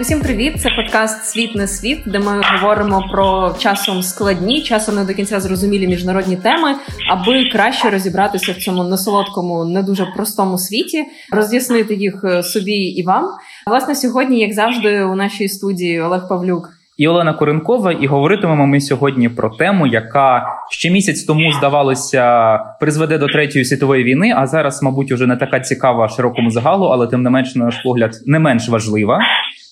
Усім привіт! Це подкаст Світ не світ, де ми говоримо про часом складні, часом не до кінця зрозумілі міжнародні теми, аби краще розібратися в цьому несолодкому, не дуже простому світі, роз'яснити їх е, собі і вам. Власне, сьогодні, як завжди, у нашій студії Олег Павлюк. І Олена Коренкова, і говоритимемо ми сьогодні про тему, яка ще місяць тому здавалося призведе до третьої світової війни. А зараз, мабуть, уже не така цікава широкому загалу, але тим не менш, на наш погляд, не менш важлива.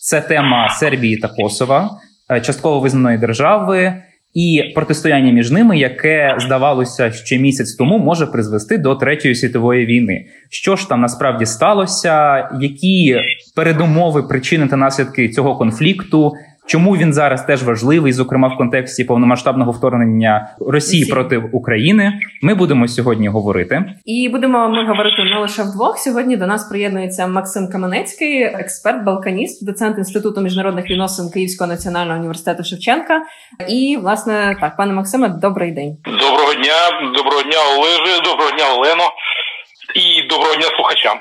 Це тема Сербії та Косова, е, частково визнаної держави, і протистояння між ними, яке здавалося ще місяць тому, може призвести до третьої світової війни. Що ж там насправді сталося? Які передумови, причини та наслідки цього конфлікту? Чому він зараз теж важливий, зокрема в контексті повномасштабного вторгнення Росії проти України? Ми будемо сьогодні говорити, і будемо ми говорити не лише вдвох. Сьогодні до нас приєднується Максим Каменецький, експерт, балканіст, доцент інституту міжнародних відносин Київського національного університету Шевченка. І власне так, пане Максиме, добрий день. Доброго дня, доброго дня, Олеже, доброго дня, Олено, і доброго дня слухачам.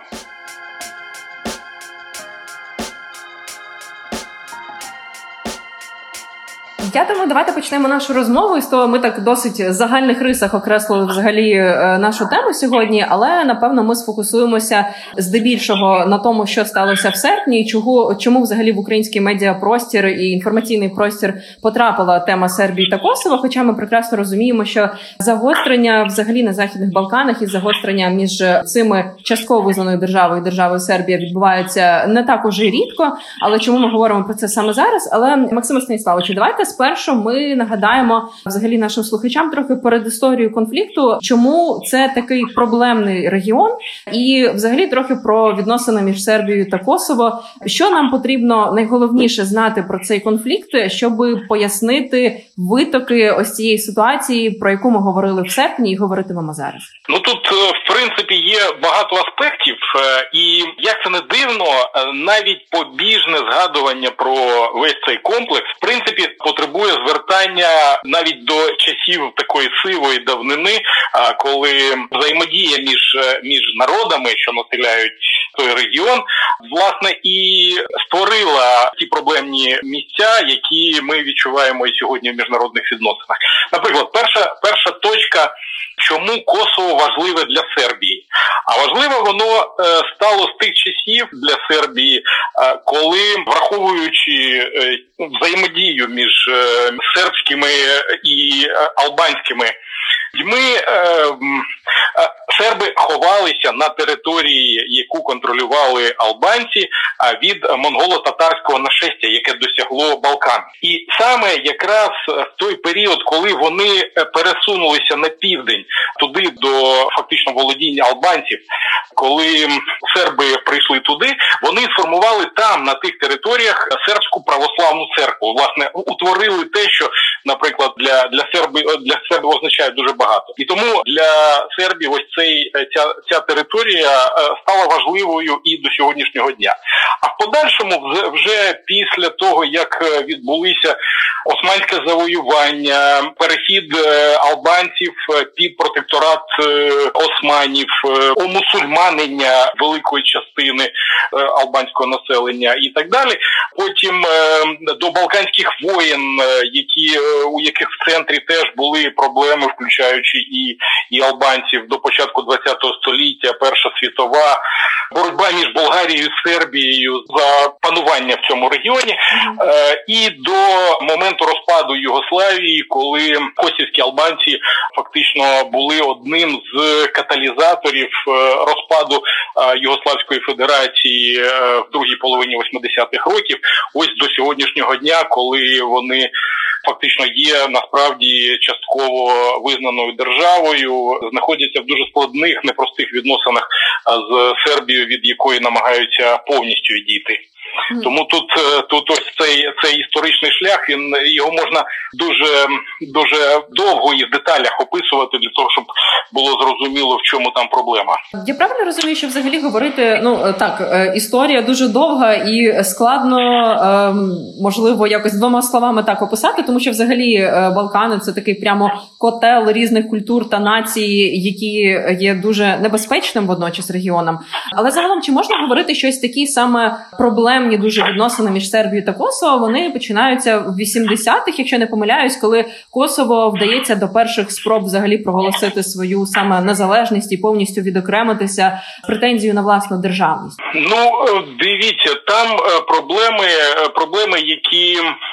Я думаю, давайте почнемо нашу розмову. І з того ми так досить в загальних рисах окреслили взагалі е, нашу тему сьогодні. Але напевно ми сфокусуємося здебільшого на тому, що сталося в серпні, і чого чому взагалі в український медіапростір і інформаційний простір потрапила тема Сербії та Косова. Хоча ми прекрасно розуміємо, що загострення взагалі на західних Балканах і загострення між цими частково визнаною державою і державою Сербія відбувається не так уже рідко. Але чому ми говоримо про це саме зараз? Але Максиме Станіславовичу, давайте спершу ми нагадаємо взагалі нашим слухачам трохи перед історією конфлікту, чому це такий проблемний регіон, і взагалі трохи про відносини між Сербією та Косово. Що нам потрібно найголовніше знати про цей конфлікт, щоб пояснити витоки ось цієї ситуації, про яку ми говорили в серпні, і говоритимемо зараз. Ну тут е, в принципі є багато аспектів, е, і як це не дивно, е, навіть побіжне згадування про весь цей комплекс в принципі потребує потребує звертання навіть до часів такої сивої давнини, коли взаємодія між е, між народами, що населяють той регіон, власне і створила ті проблемні місця, які ми відчуваємо і сьогодні в міжнародних відносинах. Наприклад, перша перша точка, чому Косово важливе для Сербії, а важливе воно е, стало з тих часів для Сербії, е, коли враховуючи взаємодію між сербськими і албанськими ми серби ховалися на території, яку контролювали албанці, від монголо-татарського нашестя, яке досягло Балкан, і саме якраз в той період, коли вони е, пересунулися на південь, туди до фактично володіння албанців, коли серби прийшли туди, вони сформували там на тих територіях сербську православну церкву. Власне, утворили те, що, наприклад, для для серби для серби означає дуже багато, і тому для Сербії ось цей ця ця територія е, стала важливою і до сьогоднішнього дня. А в подальшому, вже після того як е, відбулися османське завоювання, перехід е, албанців під протекторат османів, омусульманення великої частини албанського населення і так далі. Потім до балканських воєн, які у яких в центрі теж були проблеми, включаючи і, і албанців до початку ХХ століття, Перша світова. Боротьба між Болгарією і Сербією за панування в цьому регіоні, е, і до моменту розпаду Югославії, коли косівські албанці фактично були одним з каталізаторів е, розпаду е, Югославської Федерації в другій половині 80-х років, ось до сьогоднішнього дня, коли вони фактично є насправді частково визнаною державою, знаходяться в дуже складних непростих відносинах з Сербією, від якої намагаються повністю відійти. Тому тут е, тут ось цей цей історичний шлях. Він його можна дуже дуже довго і в деталях описувати для того, щоб було зрозуміло в чому там проблема. Я правильно розумію, що взагалі говорити ну е, так, е, історія дуже довга і складно ем, можливо якось двома словами так описати, тому що взагалі Балкани це такий прямо котел різних культур та націй, які є дуже небезпечним водночас регіоном. Але загалом чи можна говорити щось такі саме проблеми? Проблемні дуже відносини між Сербією та Косово. Вони починаються в 80-х, якщо не помиляюсь, коли Косово вдається до перших спроб взагалі проголосити свою саме незалежність і повністю відокремитися претензію на власну державність. Ну дивіться, там проблеми, проблеми, які Е,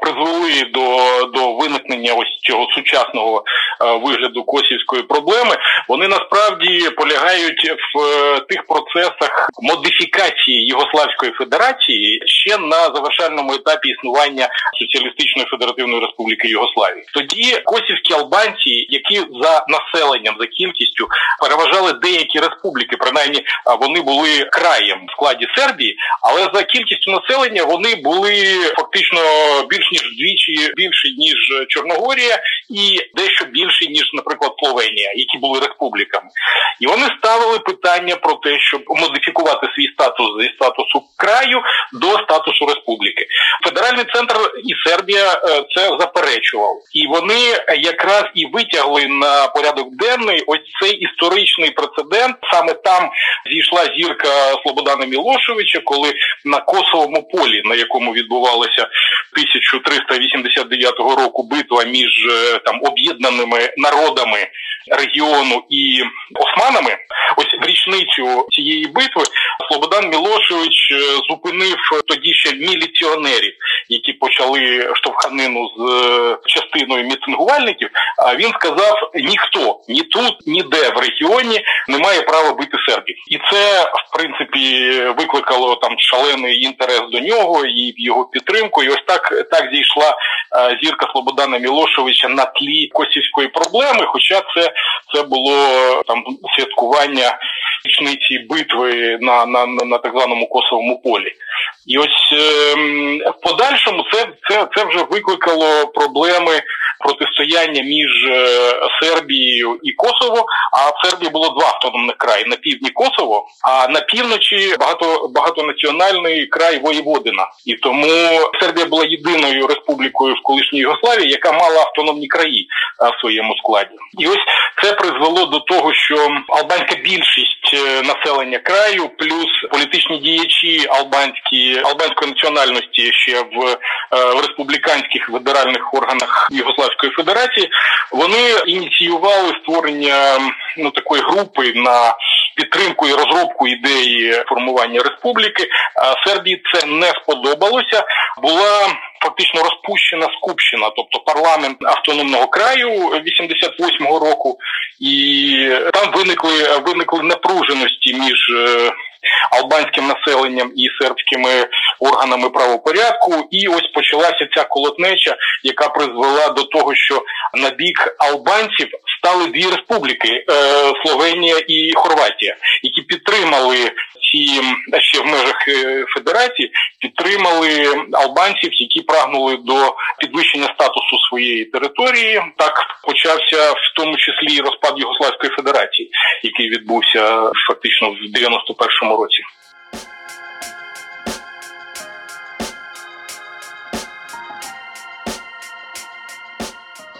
призвели до до виникнення ось цього сучасного е, вигляду косівської проблеми, вони насправді полягають в е, тих процесах модифікації Єгославської Федерації ще на завершальному етапі існування Соціалістичної Федеративної Республіки Югославії. Тоді косівські албанці, які за населенням за кількістю переважали деякі республіки, принаймні вони були краєм в складі Сербії, але за кількістю населення вони були фактично більш ніж вдвічі більше ніж Чорногорія, і дещо більше ніж, наприклад, Словенія, які були республіками, і вони ставили питання про те, щоб модифікувати свій статус зі статусу краю до статусу республіки. Федеральний центр і Сербія е, це заперечував, і вони якраз і витягли на порядок денний ось цей історичний прецедент. Саме там зійшла зірка Слободана Мілошевича, коли на косовому полі, на якому відбувалося 1389 року битва між е, там об'єднаними народами регіону і османами. Ось в річницю цієї битви Слободан Мілошевич е, зупинив тоді ще міліціонерів, які почали штовханину з е, частиною мітингувальників. А він сказав: ніхто ні тут, ніде в регіоні не має права бити сербів, і це в принципі викликало там шалений інтерес до нього і його підтримку. І ось так так зійшла е, зірка Слободана Мілошевича на тлі косівської проблеми. Хоча це це було там святкування річниці битви на на, на так званому косовому полі. І ось е, в подальшому це, це, це вже викликало проблеми протистояння між е, Сербією і Косово. А в Сербії було два автономних краї на півдні Косово, а на півночі багато багатонаціональний край Воєводина. І тому Сербія була єдиною республікою в колишній Югославії, яка мала автономні краї е, в своєму складі. І ось це призвело до того, що албанська більшість е, населення краю, плюс політичні діячі албанські албанської національності ще в, в республіканських федеральних органах Югославії Європейської Федерації, вони ініціювали створення ну такої групи на підтримку і розробку ідеї формування республіки. Сербії це не сподобалося. Була Фактично розпущена скупщина, тобто парламент автономного краю 88-го року, і там виникли виникли напруженості між е, албанським населенням і сербськими органами правопорядку. І ось почалася ця колотнеча, яка призвела до того, що на бік албанців стали дві республіки е, Словенія і Хорватія, які підтримали ці ще в межах е, федерації, підтримали албанців, які прагнули до підвищення статусу своєї території. Так почався в тому числі розпад Югославської Федерації, який відбувся фактично в 91-му році.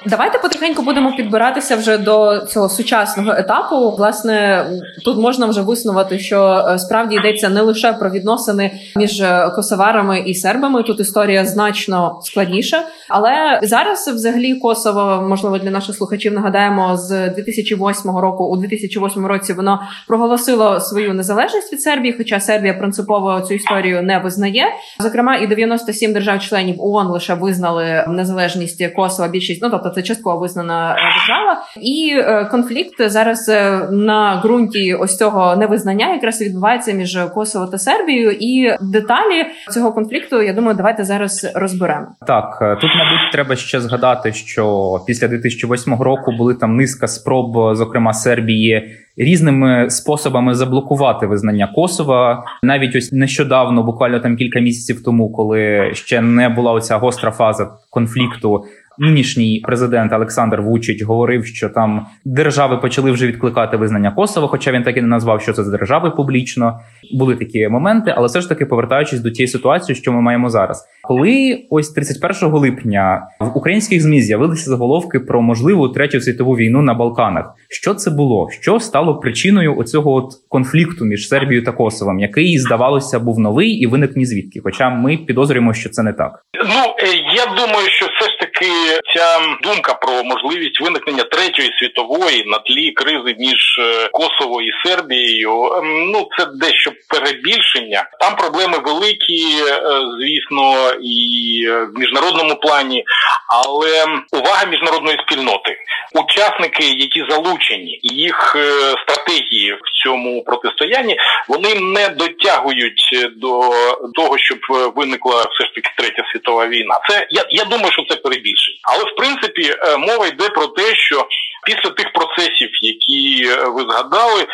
Давайте потихеньку будемо підбиратися вже до цього сучасного етапу. Власне, тут можна вже виснувати, що е, справді йдеться не лише про відносини між е, косоварами і сербами. Тут історія значно складніша. Але зараз, взагалі, Косово, можливо, для наших слухачів нагадаємо, з 2008 року, у 2008 році воно проголосило свою незалежність від Сербії, хоча Сербія принципово цю історію не визнає. Зокрема, і 97 держав-членів ООН лише визнали незалежність Косова. Більшість ну тобто це частково визнана е, держава, і е, конфлікт зараз е, на ґрунті ось цього невизнання якраз відбувається між Косово та Сербією. І деталі цього конфлікту, я думаю, давайте зараз розберемо. Так тут, мабуть, треба ще згадати, що після 2008 року були там низка спроб, зокрема Сербії різними способами заблокувати визнання Косова. Навіть ось нещодавно, буквально там кілька місяців тому, коли ще не була оця гостра фаза конфлікту, нинішній президент Олександр Вучич говорив, що там держави почали вже відкликати визнання Косово, хоча він так і не назвав, що це за держави публічно. Були такі моменти, але все ж таки повертаючись до тієї ситуації, що ми маємо зараз, коли ось 31 липня в українських змі з'явилися заголовки про можливу третю світову війну на Балканах. Що це було? Що стало причиною оцього от конфлікту між Сербією та Косовом, який здавалося був новий і виник ні звідки? Хоча ми підозрюємо, що це не так. Ну е, я думаю, що ж таки ця думка про можливість виникнення третьої світової на тлі кризи між е, Косово і Сербією. Ем, ну це дещо перебільшення. Там проблеми великі, е, звісно, і в міжнародному плані, але увага міжнародної спільноти, учасники, які залучені, їх стратегії в цьому протистоянні, вони не дотягують до того, щоб виникла все ж таки третя світова війна. Це я, я думаю, що це перебільшення. Але в принципі е, мова йде про те, що після тих процесів, які е, ви згадали, е,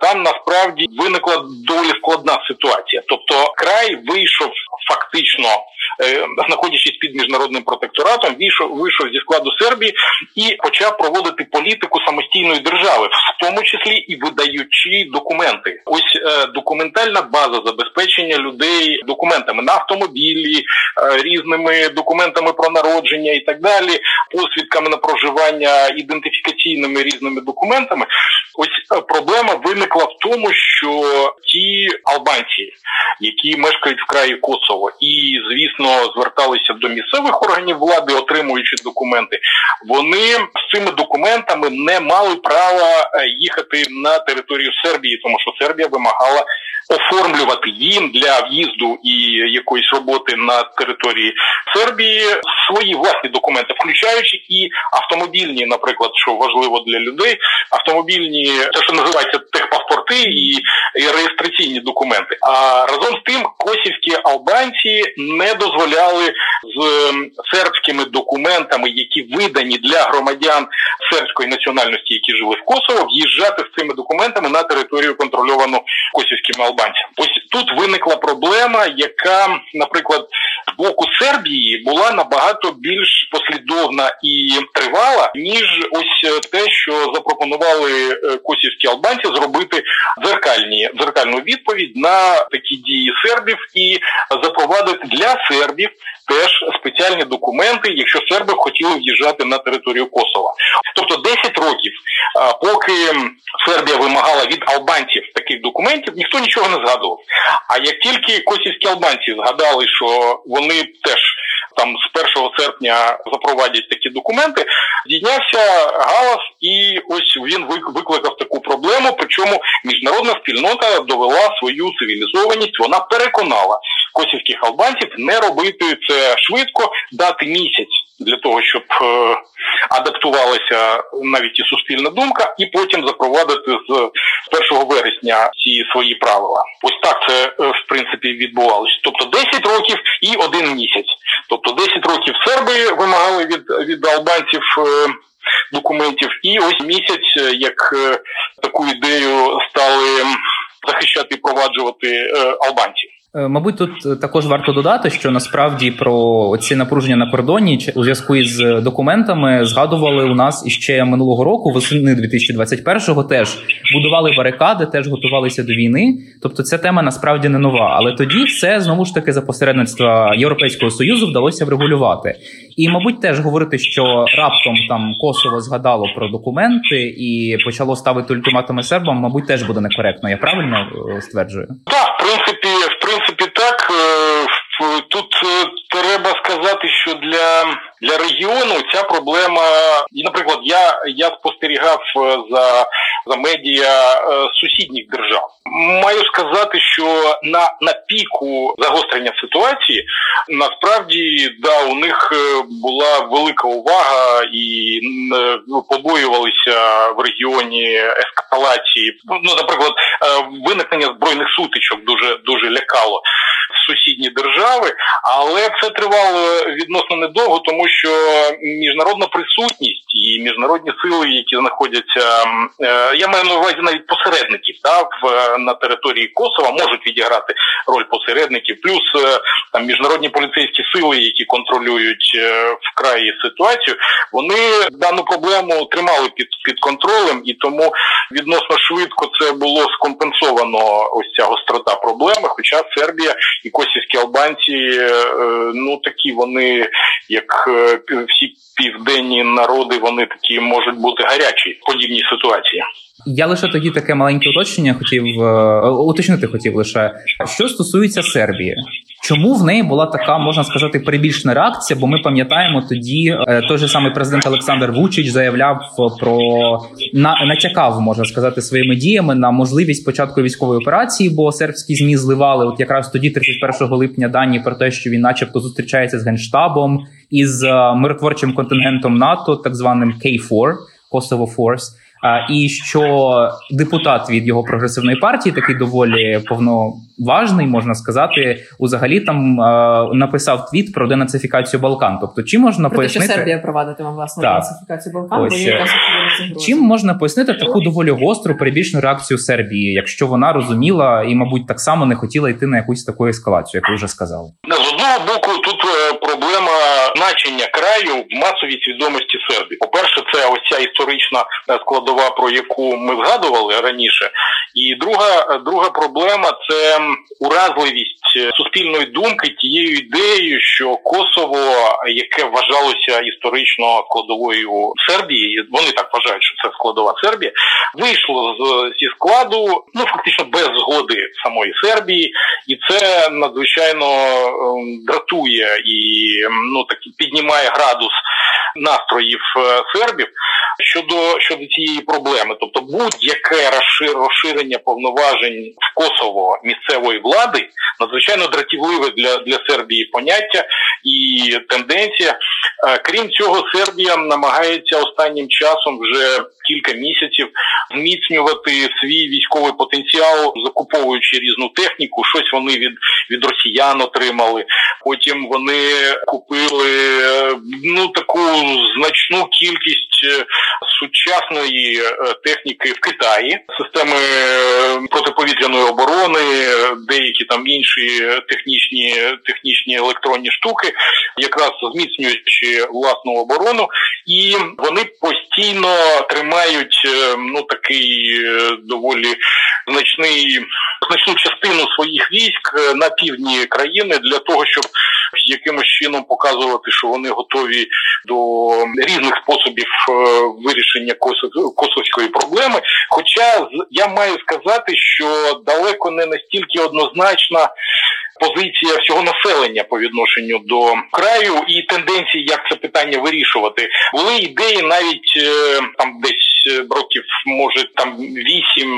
там насправді виникла доволі складна ситуація. Тобто, край вийшов фактично, знаходячись під міжнародним протекторатом, вийшов вийшов зі складу Сербії і почав проводити політику самостійної держави, в тому числі і видаючи документи. Ось документальна база забезпечення людей документами на автомобілі, різними документами про народження і так далі, посвідками на проживання, ідентифікаційними різними документами. Ось е, проблема виникла в тому, що ті албанці, які мешкають в краї Косово, і звісно зверталися до місцевих органів влади, отримуючи документи, вони з цими документами не мали права е, їхати на територію Сербії, тому що Сербія вимагала оформлювати їм для в'їзду і якоїсь роботи на території Сербії свої власні документи, включаючи і автомобільні, наприклад, що важливо для людей, автомобільні, те, що називається техпаспорти і, і реєстраційні документи. А разом з тим косівські албанці не дозволяли з сербськими документами, які видані для громадян сербської національності, які жили в Косово, в'їжджати з цими документами на територію контрольовану косівськими албанцями. Ось тут виникла проблема, яка, наприклад, з боку Сербії була набагато більш послідовна і тривала, ніж ось те, що запропонували е, косівські албанці зробити дзеркальні дзеркальну відповідь на такі дії сербів і запровадити для сербів теж спеціальні документи, якщо серби хотіли в'їжджати на територію Косова. Тобто 10 років, поки Сербія вимагала від албанців таких документів, ніхто нічого не згадував. А як тільки косівські албанці згадали, що вони теж там з 1 серпня запровадять такі документи, дійнявся галас, і ось він викликав таку проблему. Причому міжнародна спільнота довела свою цивілізованість. Вона переконала косівських албанців не робити це швидко, дати місяць для того, щоб е, адаптувалася навіть і суспільна думка, і потім запровадити з 1 вересня ці свої правила. Ось так це е, в принципі відбувалося. Тобто 10 років і один місяць. Тобто 10 років серби вимагали від від албанців. Е, документів і ось місяць, як таку ідею стали захищати і проваджувати албанці. Е, мабуть, тут е, також варто додати, що насправді про ці напруження на кордоні у зв'язку із документами згадували у нас іще минулого року, восени 2021-го теж будували барикади, теж готувалися до війни. Тобто, ця тема насправді не нова. Але тоді все знову ж таки за посередництва Європейського союзу вдалося врегулювати. І, мабуть, теж говорити, що раптом там Косово згадало про документи і почало ставити ультиматуми сербам, мабуть, теж буде некоректно. Я правильно е, стверджую? Так, тут е, треба сказати, що для для регіону ця проблема, і, наприклад, я я спостерігав за за медіа сусідніх держав. Маю сказати, що на на піку загострення ситуації насправді да у них була велика увага і побоювалися в регіоні ескалації. Ну, наприклад, виникнення збройних сутичок дуже дуже лякало сусідні держави, але це тривало відносно недовго, тому що міжнародна присутність і міжнародні сили, які знаходяться, е, я маю на увазі навіть посередників да, в на території Косова, можуть відіграти роль посередників, плюс е, там міжнародні поліцейські сили, які контролюють вкраї ситуацію, вони дану проблему тримали під під контролем, і тому відносно швидко це було скомпенсовано. Ось ця гострота проблеми. Хоча Сербія і косівські албанці, е, ну такі вони, як е, всі південні народи, вони такі можуть бути гарячі в подібній ситуації. Я лише тоді таке маленьке уточнення хотів е, уточнити. Хотів лише що стосується Сербії. Чому в неї була така, можна сказати, перебільшена реакція? Бо ми пам'ятаємо тоді е, той же самий президент Олександр Вучич заявляв про на натякав, можна сказати, своїми діями на можливість початку військової операції, бо сербські змі зливали от якраз тоді, 31 липня, дані про те, що він, начебто, зустрічається з генштабом із е, миротворчим контингентом НАТО, так званим K4, Kosovo Force і що депутат від його прогресивної партії, такий доволі повноважний, можна сказати, взагалі там написав твіт про денацифікацію Балкан. Тобто, чи можна про пояснити що Сербія провадитиме власне денацифікацію Балкан? Ось, бо є чим можна пояснити таку доволі гостру перебічну реакцію Сербії, якщо вона розуміла і, мабуть, так само не хотіла йти на якусь таку ескалацію, як ви вже сказали? З одного боку, тут е, проблема значення краю в масовій свідомості Сербії. По перше, це ось ця історична е, складова про яку ми згадували раніше, і друга друга проблема це уразливість суспільної думки тією ідеєю, що Косово, яке вважалося історично складовою Сербії, вони так вважають, що це складова Сербія, вийшло з зі складу, ну фактично без згоди самої Сербії, і це надзвичайно ем, дратує і ну так піднімає градус настроїв е, сербів щодо щодо цієї проблеми, тобто будь-яке розширення повноважень в Косово місцевої влади надзвичайно дратівливе для для Сербії поняття і тенденція. Е, крім цього, Сербія намагається останнім часом вже кілька місяців зміцнювати свій військовий потенціал, закуповуючи різну техніку. Щось вони від від росіян отримали. Потім вони купили ну таку значну кількість е, сучасної е, техніки в Китаї, системи протиповітряної оборони, деякі там інші технічні технічні електронні штуки, якраз зміцнюючи власну оборону, і вони постійно тримають е, ну такий е, доволі значний значну частину своїх військ е, на півдні країни для того, щоб якимось чином показувати, що вони готові до різних способів вирішення косовської проблеми. Хоча я маю сказати, що далеко не настільки однозначна позиція всього населення по відношенню до краю і тенденції, як це питання вирішувати. Були ідеї навіть е, там десь е, років, може там 8,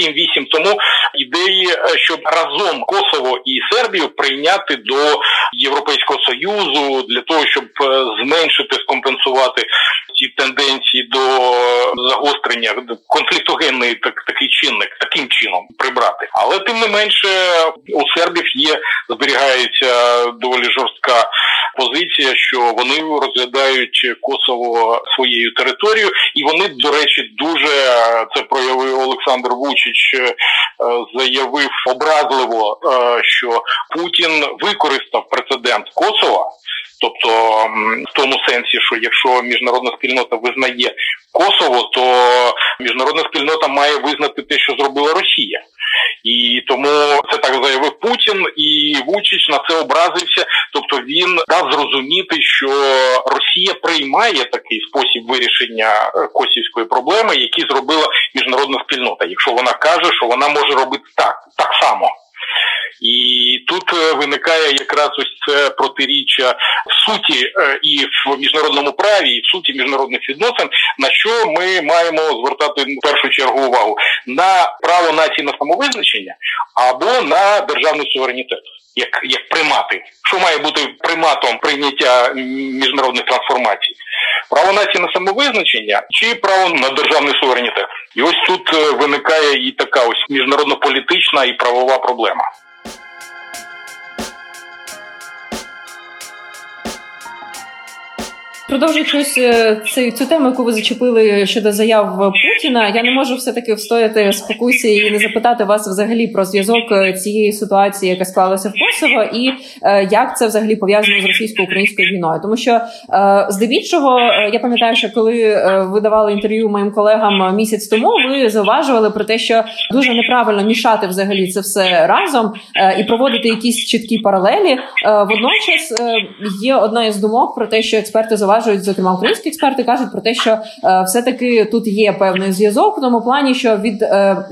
7-8 тому ідеї, е, щоб разом Косово і Сербію прийняти до Європейського союзу для того, щоб зменшити скомпенсувати ці тенденції до загострення конфліктогенний так такий чинник таким чином прибрати, але тим не менше у сербів є зберігається доволі жорстка позиція, що вони розглядають Косово своєю територією, і вони, до речі, дуже це проявив Олександр Вучич, е, заявив образливо, е, що Путін використав прецедент Косова. Тобто в тому сенсі, що якщо міжнародна спільнота визнає Косово, то міжнародна спільнота має визнати те, що зробила Росія. І тому це так заявив Путін, і Вучич на це образився. Тобто він дав зрозуміти, що Росія приймає такий спосіб вирішення е, косівської проблеми, який зробила міжнародна спільнота, якщо вона каже, що вона може робити так, так само. І тут е, виникає якраз ось це протиріччя в суті е, і в міжнародному праві, і в суті міжнародних відносин, на що ми маємо звертати в першу чергу увагу на право нації на самовизначення або на державний суверенітет. Як як примати, що має бути приматом прийняття міжнародних трансформацій, право нації на самовизначення чи право на державний суверенітет, і ось тут е, виникає і така ось міжнародно політична і правова проблема. Продовжуючись цю, цю тему, яку ви зачепили щодо заяв Путіна, я не можу все таки встояти спокусі і не запитати вас взагалі про зв'язок цієї ситуації, яка склалася в Косово, і е, як це взагалі пов'язано з російсько-українською війною, тому що е, здебільшого я пам'ятаю, що коли е, ви давали інтерв'ю моїм колегам місяць тому, ви зауважували про те, що дуже неправильно мішати взагалі це все разом е, і проводити якісь чіткі паралелі. Е, водночас е, є одна із думок про те, що експерти заважують, зокрема українські експерти кажуть про те, що все таки тут є певний зв'язок в тому плані, що від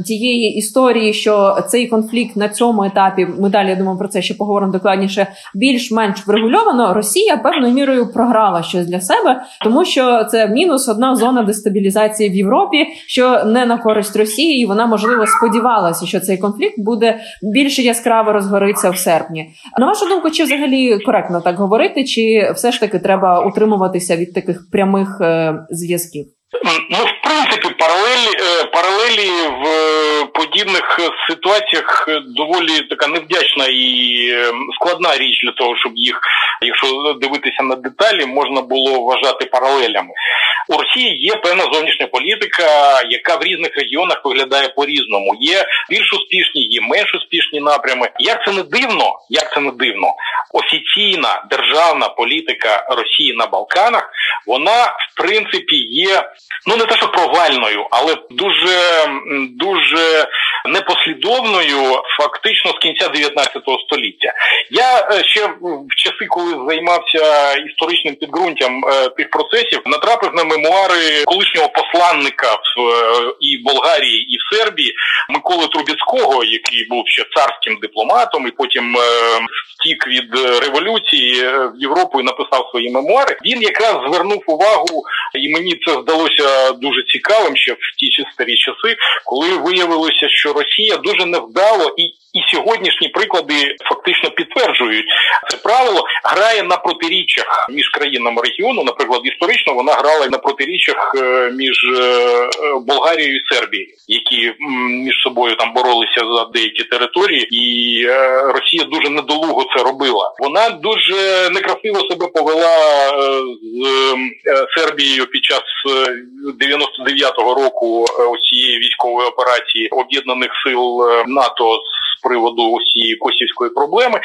тієї історії, що цей конфлікт на цьому етапі, ми далі я думаю про це ще поговоримо докладніше, більш-менш врегульовано. Росія певною мірою програла щось для себе, тому що це мінус одна зона дестабілізації в Європі, що не на користь Росії, і вона можливо сподівалася, що цей конфлікт буде більш яскраво розгориться в серпні. На вашу думку, чи взагалі коректно так говорити, чи все ж таки треба утримуватися від таких прямих е, зв'язків? Ну, е, в е, подібних ситуаціях доволі така невдячна і складна річ для того, щоб їх, якщо дивитися на деталі, можна було вважати паралелями. У Росії є певна зовнішня політика, яка в різних регіонах виглядає по-різному. Є більш успішні, є менш успішні напрями. Як це не дивно, як це не дивно, офіційна державна політика Росії на Балканах, вона в принципі є ну не те, що провальною, але дуже дуже непослідовною, фактично з кінця 19 століття. Я е, ще в часи, коли займався історичним підґрунтям е, тих процесів, натрапив на мемуари колишнього посланника в е, і в Болгарії, і в Сербії Миколи Трубіцького, який був ще царським дипломатом, і потім втік від революції в Європу і написав свої мемуари. Він якраз звернув увагу, і мені це здалося дуже цікавим ще в ті старі часи, коли виявилося, що Росія дуже невдало і і сьогоднішні приклади фактично підтверджують це правило. Грає на протиріччях між країнами регіону. Наприклад, історично вона грала на протиріччях е, між е, е, Болгарією і Сербією, які між собою там боролися за деякі території, і Росія дуже недолуго це робила. Вона дуже некрасиво себе повела з Сербією під час 99-го року цієї військової операції об'єднаних сил НАТО приводу усієї косівської проблеми.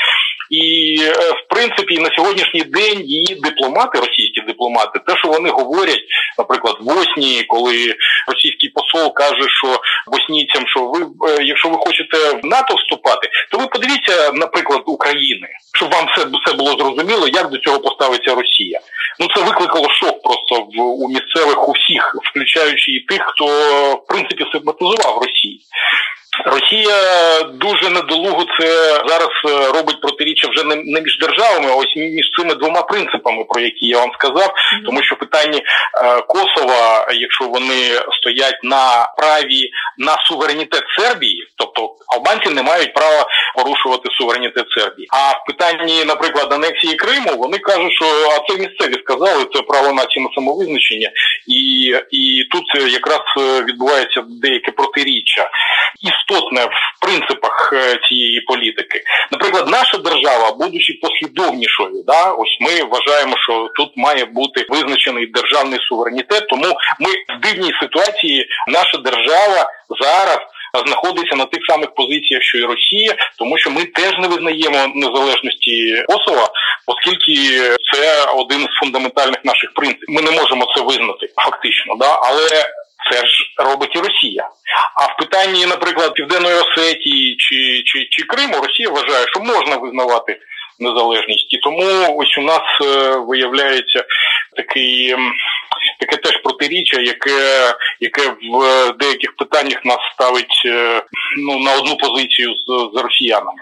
І е, в принципі на сьогоднішній день її дипломати, російські дипломати, те, що вони говорять, наприклад, в Боснії, коли російський посол каже, що боснійцям, що ви, е, якщо ви хочете в НАТО вступати, то ви подивіться, наприклад, України, щоб вам все все було зрозуміло, як до цього поставиться Росія. Ну це викликало шок просто в у місцевих усіх, включаючи і тих, хто в принципі симпатизував Росії. Росія дуже недолуго це зараз е, робить протиріччя вже не між державами, а ось між цими двома принципами, про які я вам сказав. Тому що питання е, Косова, якщо вони стоять на праві на суверенітет Сербії, тобто албанці не мають права порушувати суверенітет Сербії. А в питанні, наприклад, анексії Криму, вони кажуть, що а це місцеві сказали, це право нації на самовизначення, і і тут якраз е, відбувається деяке протиріччя істотне в принципах е, цієї політики. Наприклад, наша держава, будучи послідовнішою, да, ось ми вважаємо, що тут має бути визначений державний суверенітет. Тому ми в дивній ситуації наша держава зараз. Знаходиться на тих самих позиціях, що і Росія, тому що ми теж не визнаємо незалежності Косова, оскільки це один з фундаментальних наших принципів. Ми не можемо це визнати фактично, да але це ж робить і Росія. А в питанні, наприклад, Південної Осетії чи, чи, чи Криму Росія вважає, що можна визнавати незалежність, і тому ось у нас е, виявляється такий. Таке теж протиріччя, яке яке в деяких питаннях нас ставить е, ну на одну позицію з з росіянами.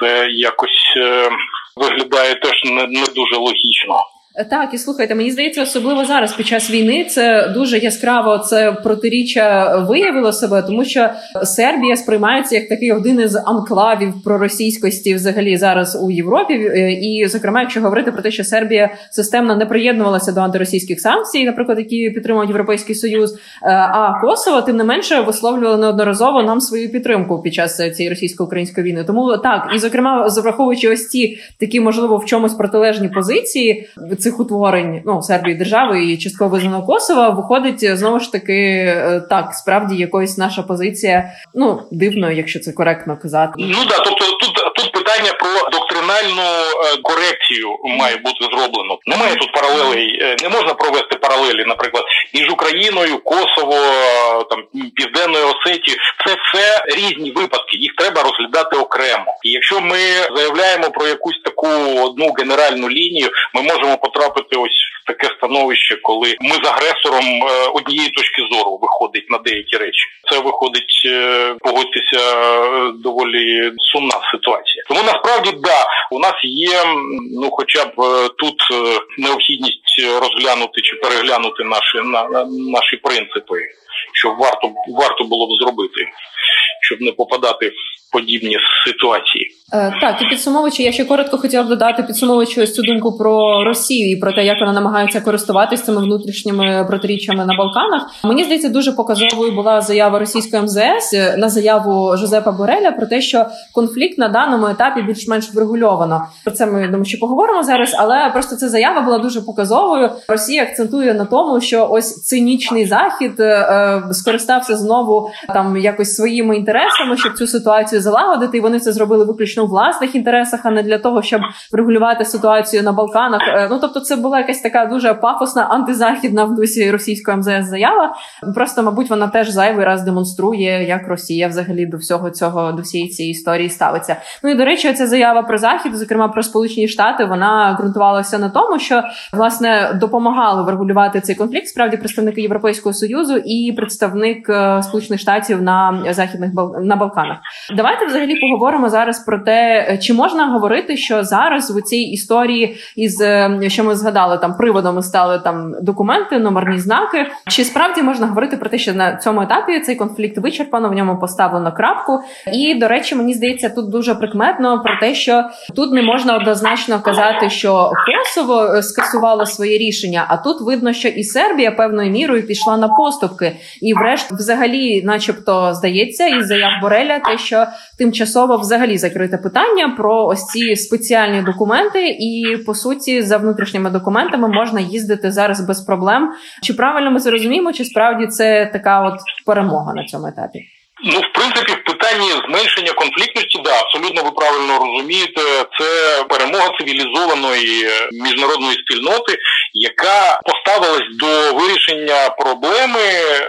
Це якось е, виглядає теж не, не дуже логічно. Так, і слухайте, мені здається, особливо зараз під час війни це дуже яскраво це протиріччя виявило себе, тому що Сербія сприймається як такий один із анклавів проросійськості взагалі зараз у Європі. Е, і, зокрема, якщо говорити про те, що Сербія системно не приєднувалася до антиросійських санкцій, наприклад, які підтримують Європейський Союз, е, а Косово тим не менше висловлювали неодноразово нам свою підтримку під час цієї російсько-української війни. Тому так і зокрема, враховуючи ось ці такі, можливо, в чомусь протилежні позиції цих утворень ну Сербії держави і частково визнано Косова, виходить знову ж таки так, справді якоїсь наша позиція. Ну дивно, якщо це коректно казати. Ну да, тобто тут тут питання про доктринальну корекцію має бути зроблено. Немає тут паралелей, не можна провести паралелі, наприклад, між Україною, Косово, там Південною Осетією. Це все різні випадки. Їх треба розглядати окремо. І якщо ми заявляємо про якусь таку одну генеральну лінію, ми можемо потрапити ось в таке становище, коли ми з агресором е, однієї точки зору виходить на деякі речі. Це виходить е, погодьтеся доволі сумна ситуація. Тому насправді да у нас є ну, хоча б е, тут необхідність розглянути чи переглянути наші на, наші принципи, що варто варто було б зробити, щоб не попадати в подібні ситуації. Е, так, і підсумовуючи, я ще коротко хотіла б додати, підсумовуючи ось цю думку про Росію і про те, як вона намагається користуватися цими внутрішніми протиріччями на Балканах. Мені здається, дуже показовою була заява російської МЗС на заяву Жозепа Бореля про те, що конфлікт на даному етапі більш-менш врегульовано. Про це ми думаю, що поговоримо зараз. Але просто ця заява була дуже показовою. Росія акцентує на тому, що ось цинічний захід е, скористався знову там якось своїми інтересами, щоб цю ситуацію залагодити. І вони це зробили виключно у власних інтересах, а не для того, щоб регулювати ситуацію на Балканах. Е, ну тобто, це була якась така дуже пафосна антизахідна в дусі російської МЗС заява. Просто, мабуть, вона теж зайвий раз демонструє, як Росія взагалі до всього цього до всієї цієї історії ставиться. Ну і до речі, ця заява про захід, зокрема про Сполучені Штати, вона ґрунтувалася на тому, що власне допомагали врегулювати цей конфлікт. Справді представники Європейського союзу і представник е, Сполучених Штатів на західних на Балканах. Давайте взагалі поговоримо зараз про те чи можна говорити, що зараз в цій історії із е, що ми згадали там приводами стали там документи, номерні знаки. Чи справді можна говорити про те, що на цьому етапі цей конфлікт вичерпано, в ньому поставлено крапку? І до речі, мені здається, тут дуже прикметно про те, що тут не можна однозначно казати, що Косово е, скасувало своє рішення, а тут видно, що і Сербія певною мірою пішла на поступки, і, врешті, взагалі, начебто, здається, із заяв Бореля, те, що тимчасово взагалі закрите питання про ось ці спеціальні документи, і по суті, за внутрішніми документами можна їздити зараз без проблем. Чи правильно ми це розуміємо, чи справді це така от перемога на цьому етапі? Ну, в принципі, в питанні зменшення конфліктності, да, абсолютно ви правильно розумієте, це перемога цивілізованої міжнародної спільноти, яка поставилась до вирішення проблеми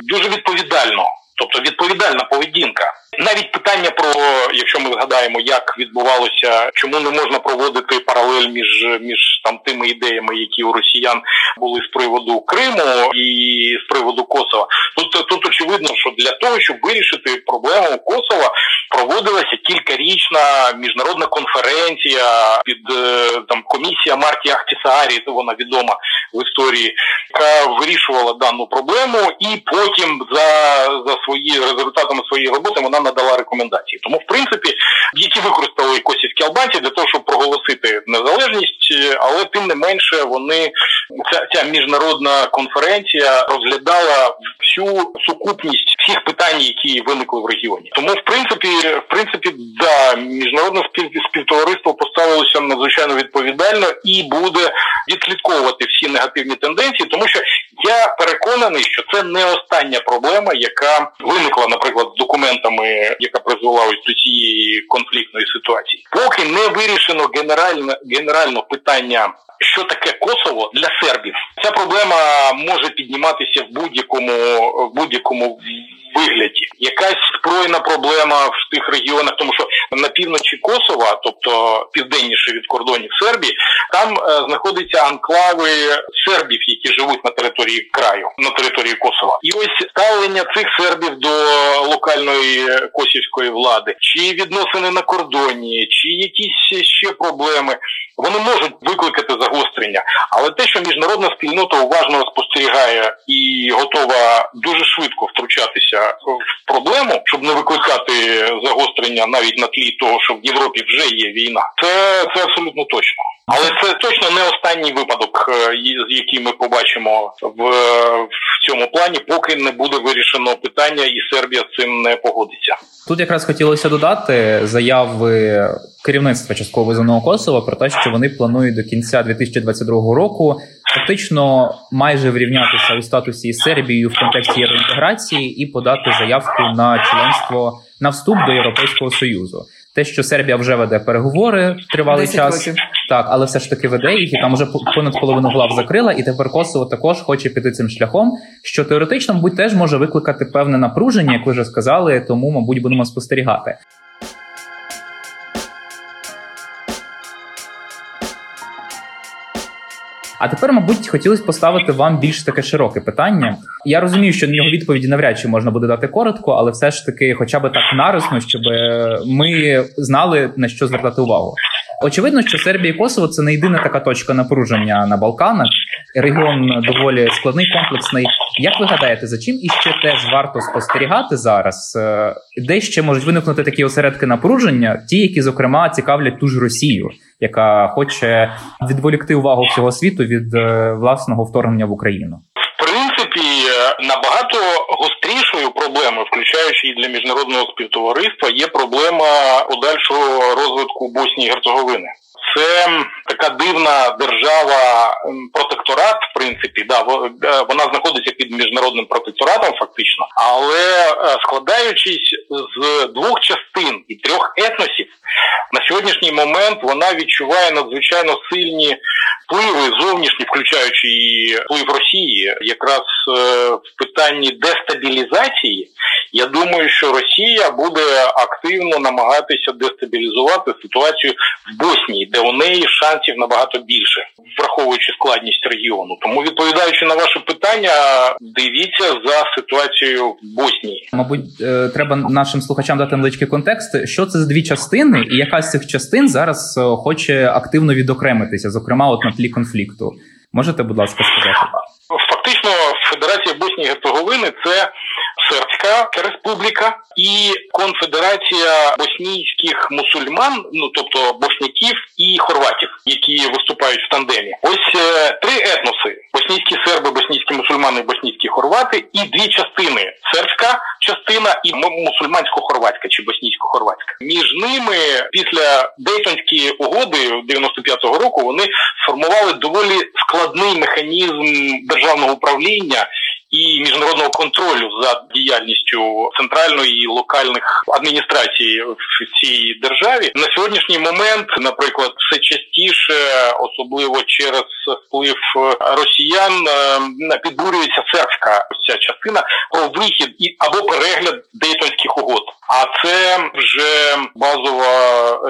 дуже відповідально, тобто відповідальна поведінка. Навіть питання про якщо ми згадаємо, як відбувалося, чому не можна проводити паралель між між там тими ідеями, які у росіян були з приводу Криму і з приводу Косова. Тут тут очевидно, що для того, щоб вирішити проблему Косова, проводилася кількарічна міжнародна конференція під е, там комісія Марті Ахтісаарі, вона відома в історії, яка вирішувала дану проблему, і потім за за свої результатами своєї роботи вона надала рекомендації. Тому, в принципі, які використали косівські албанці для того, щоб проголосити незалежність, але тим не менше вони ця, ця міжнародна конференція розглядала всю сукупність всіх питань, які виникли в регіоні. Тому, в принципі, в принципі, да, міжнародне співтовариство поставилося надзвичайно відповідально і буде відслідковувати всі негативні тенденції, тому що я переконаний, що це не остання проблема, яка виникла, наприклад, з документами, яка призвела ось до цієї конфліктної ситуації, поки не вирішено генеральне генерально питання. Що таке Косово для сербів? Ця проблема може підніматися в будь-якому будь-якому вигляді. Якась збройна проблема в тих регіонах, тому що на півночі Косова, тобто південніше від кордонів Сербії, там е, знаходяться анклави сербів, які живуть на території краю, на території Косова. І ось ставлення цих сербів до локальної косівської влади, чи відносини на кордоні, чи якісь ще проблеми. Вони можуть викликати загострення, але те, що міжнародна спільнота уважно спостерігає і готова дуже швидко втручатися в проблему, щоб не викликати загострення навіть на тлі того, що в Європі вже є війна, це це абсолютно точно. Але це точно не останній випадок, е, який ми побачимо в, в цьому плані, поки не буде вирішено питання, і Сербія з цим не погодиться. Тут якраз хотілося додати заяви керівництва частково визнаного Косова про те, що вони планують до кінця 2022 року фактично майже врівнятися у статусі із Сербією в контексті євроінтеграції і подати заявку на членство на вступ до Європейського союзу. Те, що Сербія вже веде переговори тривалий час, років. так, але все ж таки веде їх, і там вже понад половину глав закрила, і тепер Косово також хоче піти цим шляхом, що теоретично, мабуть, теж може викликати певне напруження, як ви вже сказали, тому, мабуть, будемо спостерігати. А тепер, мабуть, хотілося поставити вам більш таке широке питання. Я розумію, що на нього відповіді навряд чи можна буде дати коротко, але все ж таки, хоча б так нарисно, щоб ми знали на що звертати увагу. Очевидно, що Сербія і Косово це не єдина така точка напруження на Балканах. Регіон доволі складний, комплексний. Як ви гадаєте, за чим іще теж варто спостерігати зараз? Е, Де ще можуть виникнути такі осередки напруження, ті, які зокрема цікавлять ту ж Росію, яка хоче відволікти увагу всього світу від е, власного вторгнення в Україну? В принципі, е, набагато гострішою проблемою, включаючи і для міжнародного співтовариства, є проблема подальшого розвитку Боснії і Герцеговини. Це така дивна держава, протекторат, в принципі, да, е, вона знаходиться під міжнародним протекторатом, фактично, але е, складаючись з двох частин і трьох етносів, на сьогоднішній момент вона відчуває надзвичайно сильні впливи зовнішні, включаючи і вплив Росії, якраз е, в питанні дестабілізації. Я думаю, що Росія буде активно намагатися дестабілізувати ситуацію в Боснії, де у неї шансів набагато більше, враховуючи складність регіону. Тому відповідаючи на ваше питання, дивіться за ситуацією в Боснії. Мабуть, е, треба нашим слухачам дати невеличкий контекст. Що це за дві частини, і яка з цих частин зараз е, хоче активно відокремитися, зокрема, от на тлі конфлікту. Можете, будь ласка, сказати? Фактично, Федерація Боснії Герцеговини це Сербська республіка і конфедерація боснійських мусульман, ну тобто босняків і хорватів, які виступають в тандемі. Ось е, три етноси: боснійські серби, боснійські мусульмани, боснійські хорвати, і дві частини: сербська частина і мусульмансько-хорватська чи боснійсько-хорватська. Між ними після Дейтонської угоди 95-го року вони сформували доволі складний механізм державного управління і міжнародного контролю за діяльністю центральної і локальних адміністрацій в цій державі на сьогоднішній момент, наприклад, все частіше, особливо через вплив росіян, е, підбурюється церква ця частина про вихід і або перегляд дейтонських угод. А це вже базова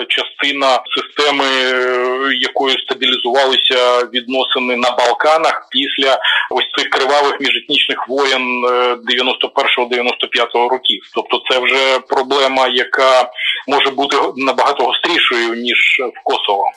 частина системи, е, якою стабілізувалися відносини на Балканах після ось цих кривавих міжетнічних воєн е, 91-95 років. Тобто, це вже проблема, яка може бути набагато гострішою ніж в Косово.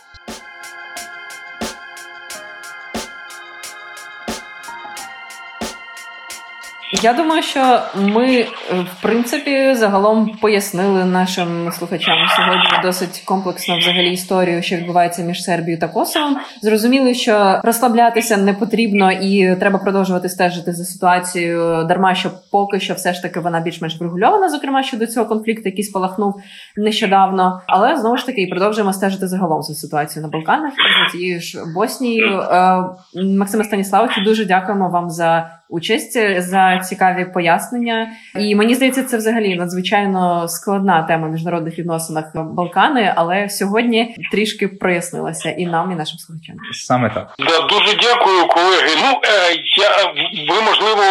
Я думаю, що ми в принципі загалом пояснили нашим слухачам сьогодні досить комплексно взагалі історію, що відбувається між Сербією та Косовом. Зрозуміли, що розслаблятися не потрібно, і треба продовжувати стежити за ситуацією, дарма що поки що все ж таки вона більш-менш врегульована, зокрема щодо цього конфлікту, який спалахнув нещодавно. Але знову ж таки і продовжуємо стежити загалом за ситуацією на Балканах і за тією ж Боснією. Е, Максиме Станіславовичу, дуже дякуємо вам за участь за цікаві пояснення. І мені здається, це взагалі надзвичайно складна тема в міжнародних відносинах Балкани, але сьогодні трішки прояснилася і нам, і нашим слухачам. Саме так. Да, дуже дякую, колеги. Ну е, я ви можливо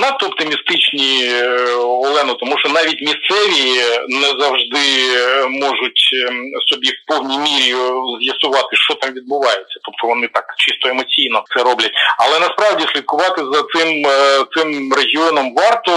занадто оптимістичні, е, Олено, тому що навіть місцеві не завжди е, можуть е, собі в повній мірі е, з'ясувати, що там відбувається. Тобто вони так чисто емоційно це роблять. Але насправді слідкувати за цим цим регіоном варто.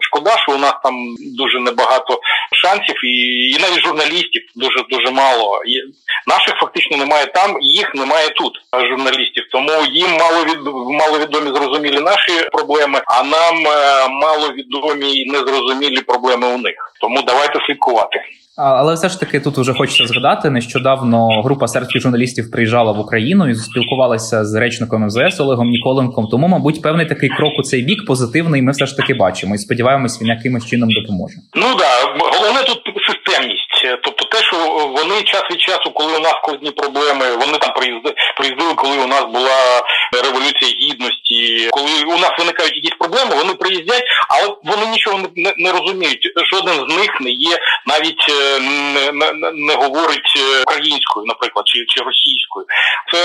Шкода, що у нас там дуже небагато шансів, і, і навіть журналістів дуже дуже мало. Є- Наших фактично немає там, їх немає тут журналістів. Тому їм мало від мало відомі зрозумілі наші проблеми, а нам е, мало відомі і незрозумілі проблеми у них. Тому давайте слідкувати. Але все ж таки тут вже хочеться згадати. Нещодавно група сербських журналістів приїжджала в Україну і спілкувалася з речником МЗС Олегом Ніколенком. Тому, мабуть, певний такий крок у цей бік позитивний. Ми все ж таки бачимо і сподіваємось, він якимось чином допоможе. Ну да, головне тут системність. Е, Тобто, те, що вони час від часу, коли у нас складні проблеми, вони там приїздили, приїздили, коли у нас була революція гідності, коли у нас виникають якісь проблеми, вони приїздять, але вони нічого не, не, розуміють. Жоден з них не є навіть е, не, не, не говорить е, українською, наприклад, чи, чи російською. Це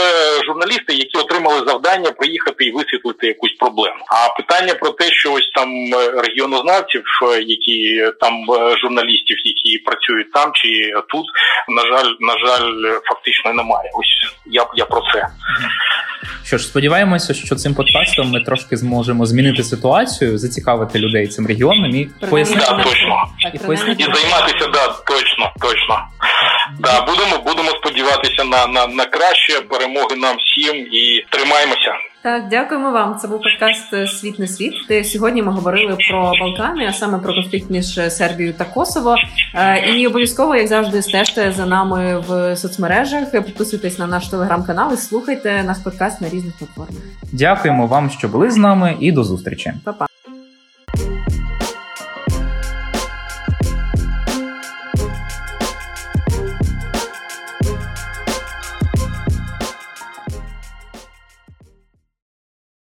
журналісти, які отримали завдання приїхати і висвітлити якусь проблему. А питання про те, що ось там регіонознавців, які там журналістів, які працюють там чи тут, на жаль, на жаль, фактично немає. Ось я, я про це. Що ж, сподіваємося, що цим подкастом ми трошки зможемо змінити ситуацію, зацікавити людей цим регіоном і пояснити. Да, точно. І принаймні, І займатися, да, точно, точно. Да, будемо, будемо сподіватися на, на, на краще перемоги нам всім і тримаємося. Так, дякуємо вам. Це був подкаст е, Світ не світ. Де сьогодні ми говорили про Балкани, а саме про конфлікт між е, Сербією та Косово. Е, І обов'язково, як завжди, стежте за нами в соцмережах. Підписуйтесь на наш телеграм-канал і слухайте наш подкаст на різних платформах. Дякуємо вам, що були з нами, і до зустрічі. Па-па.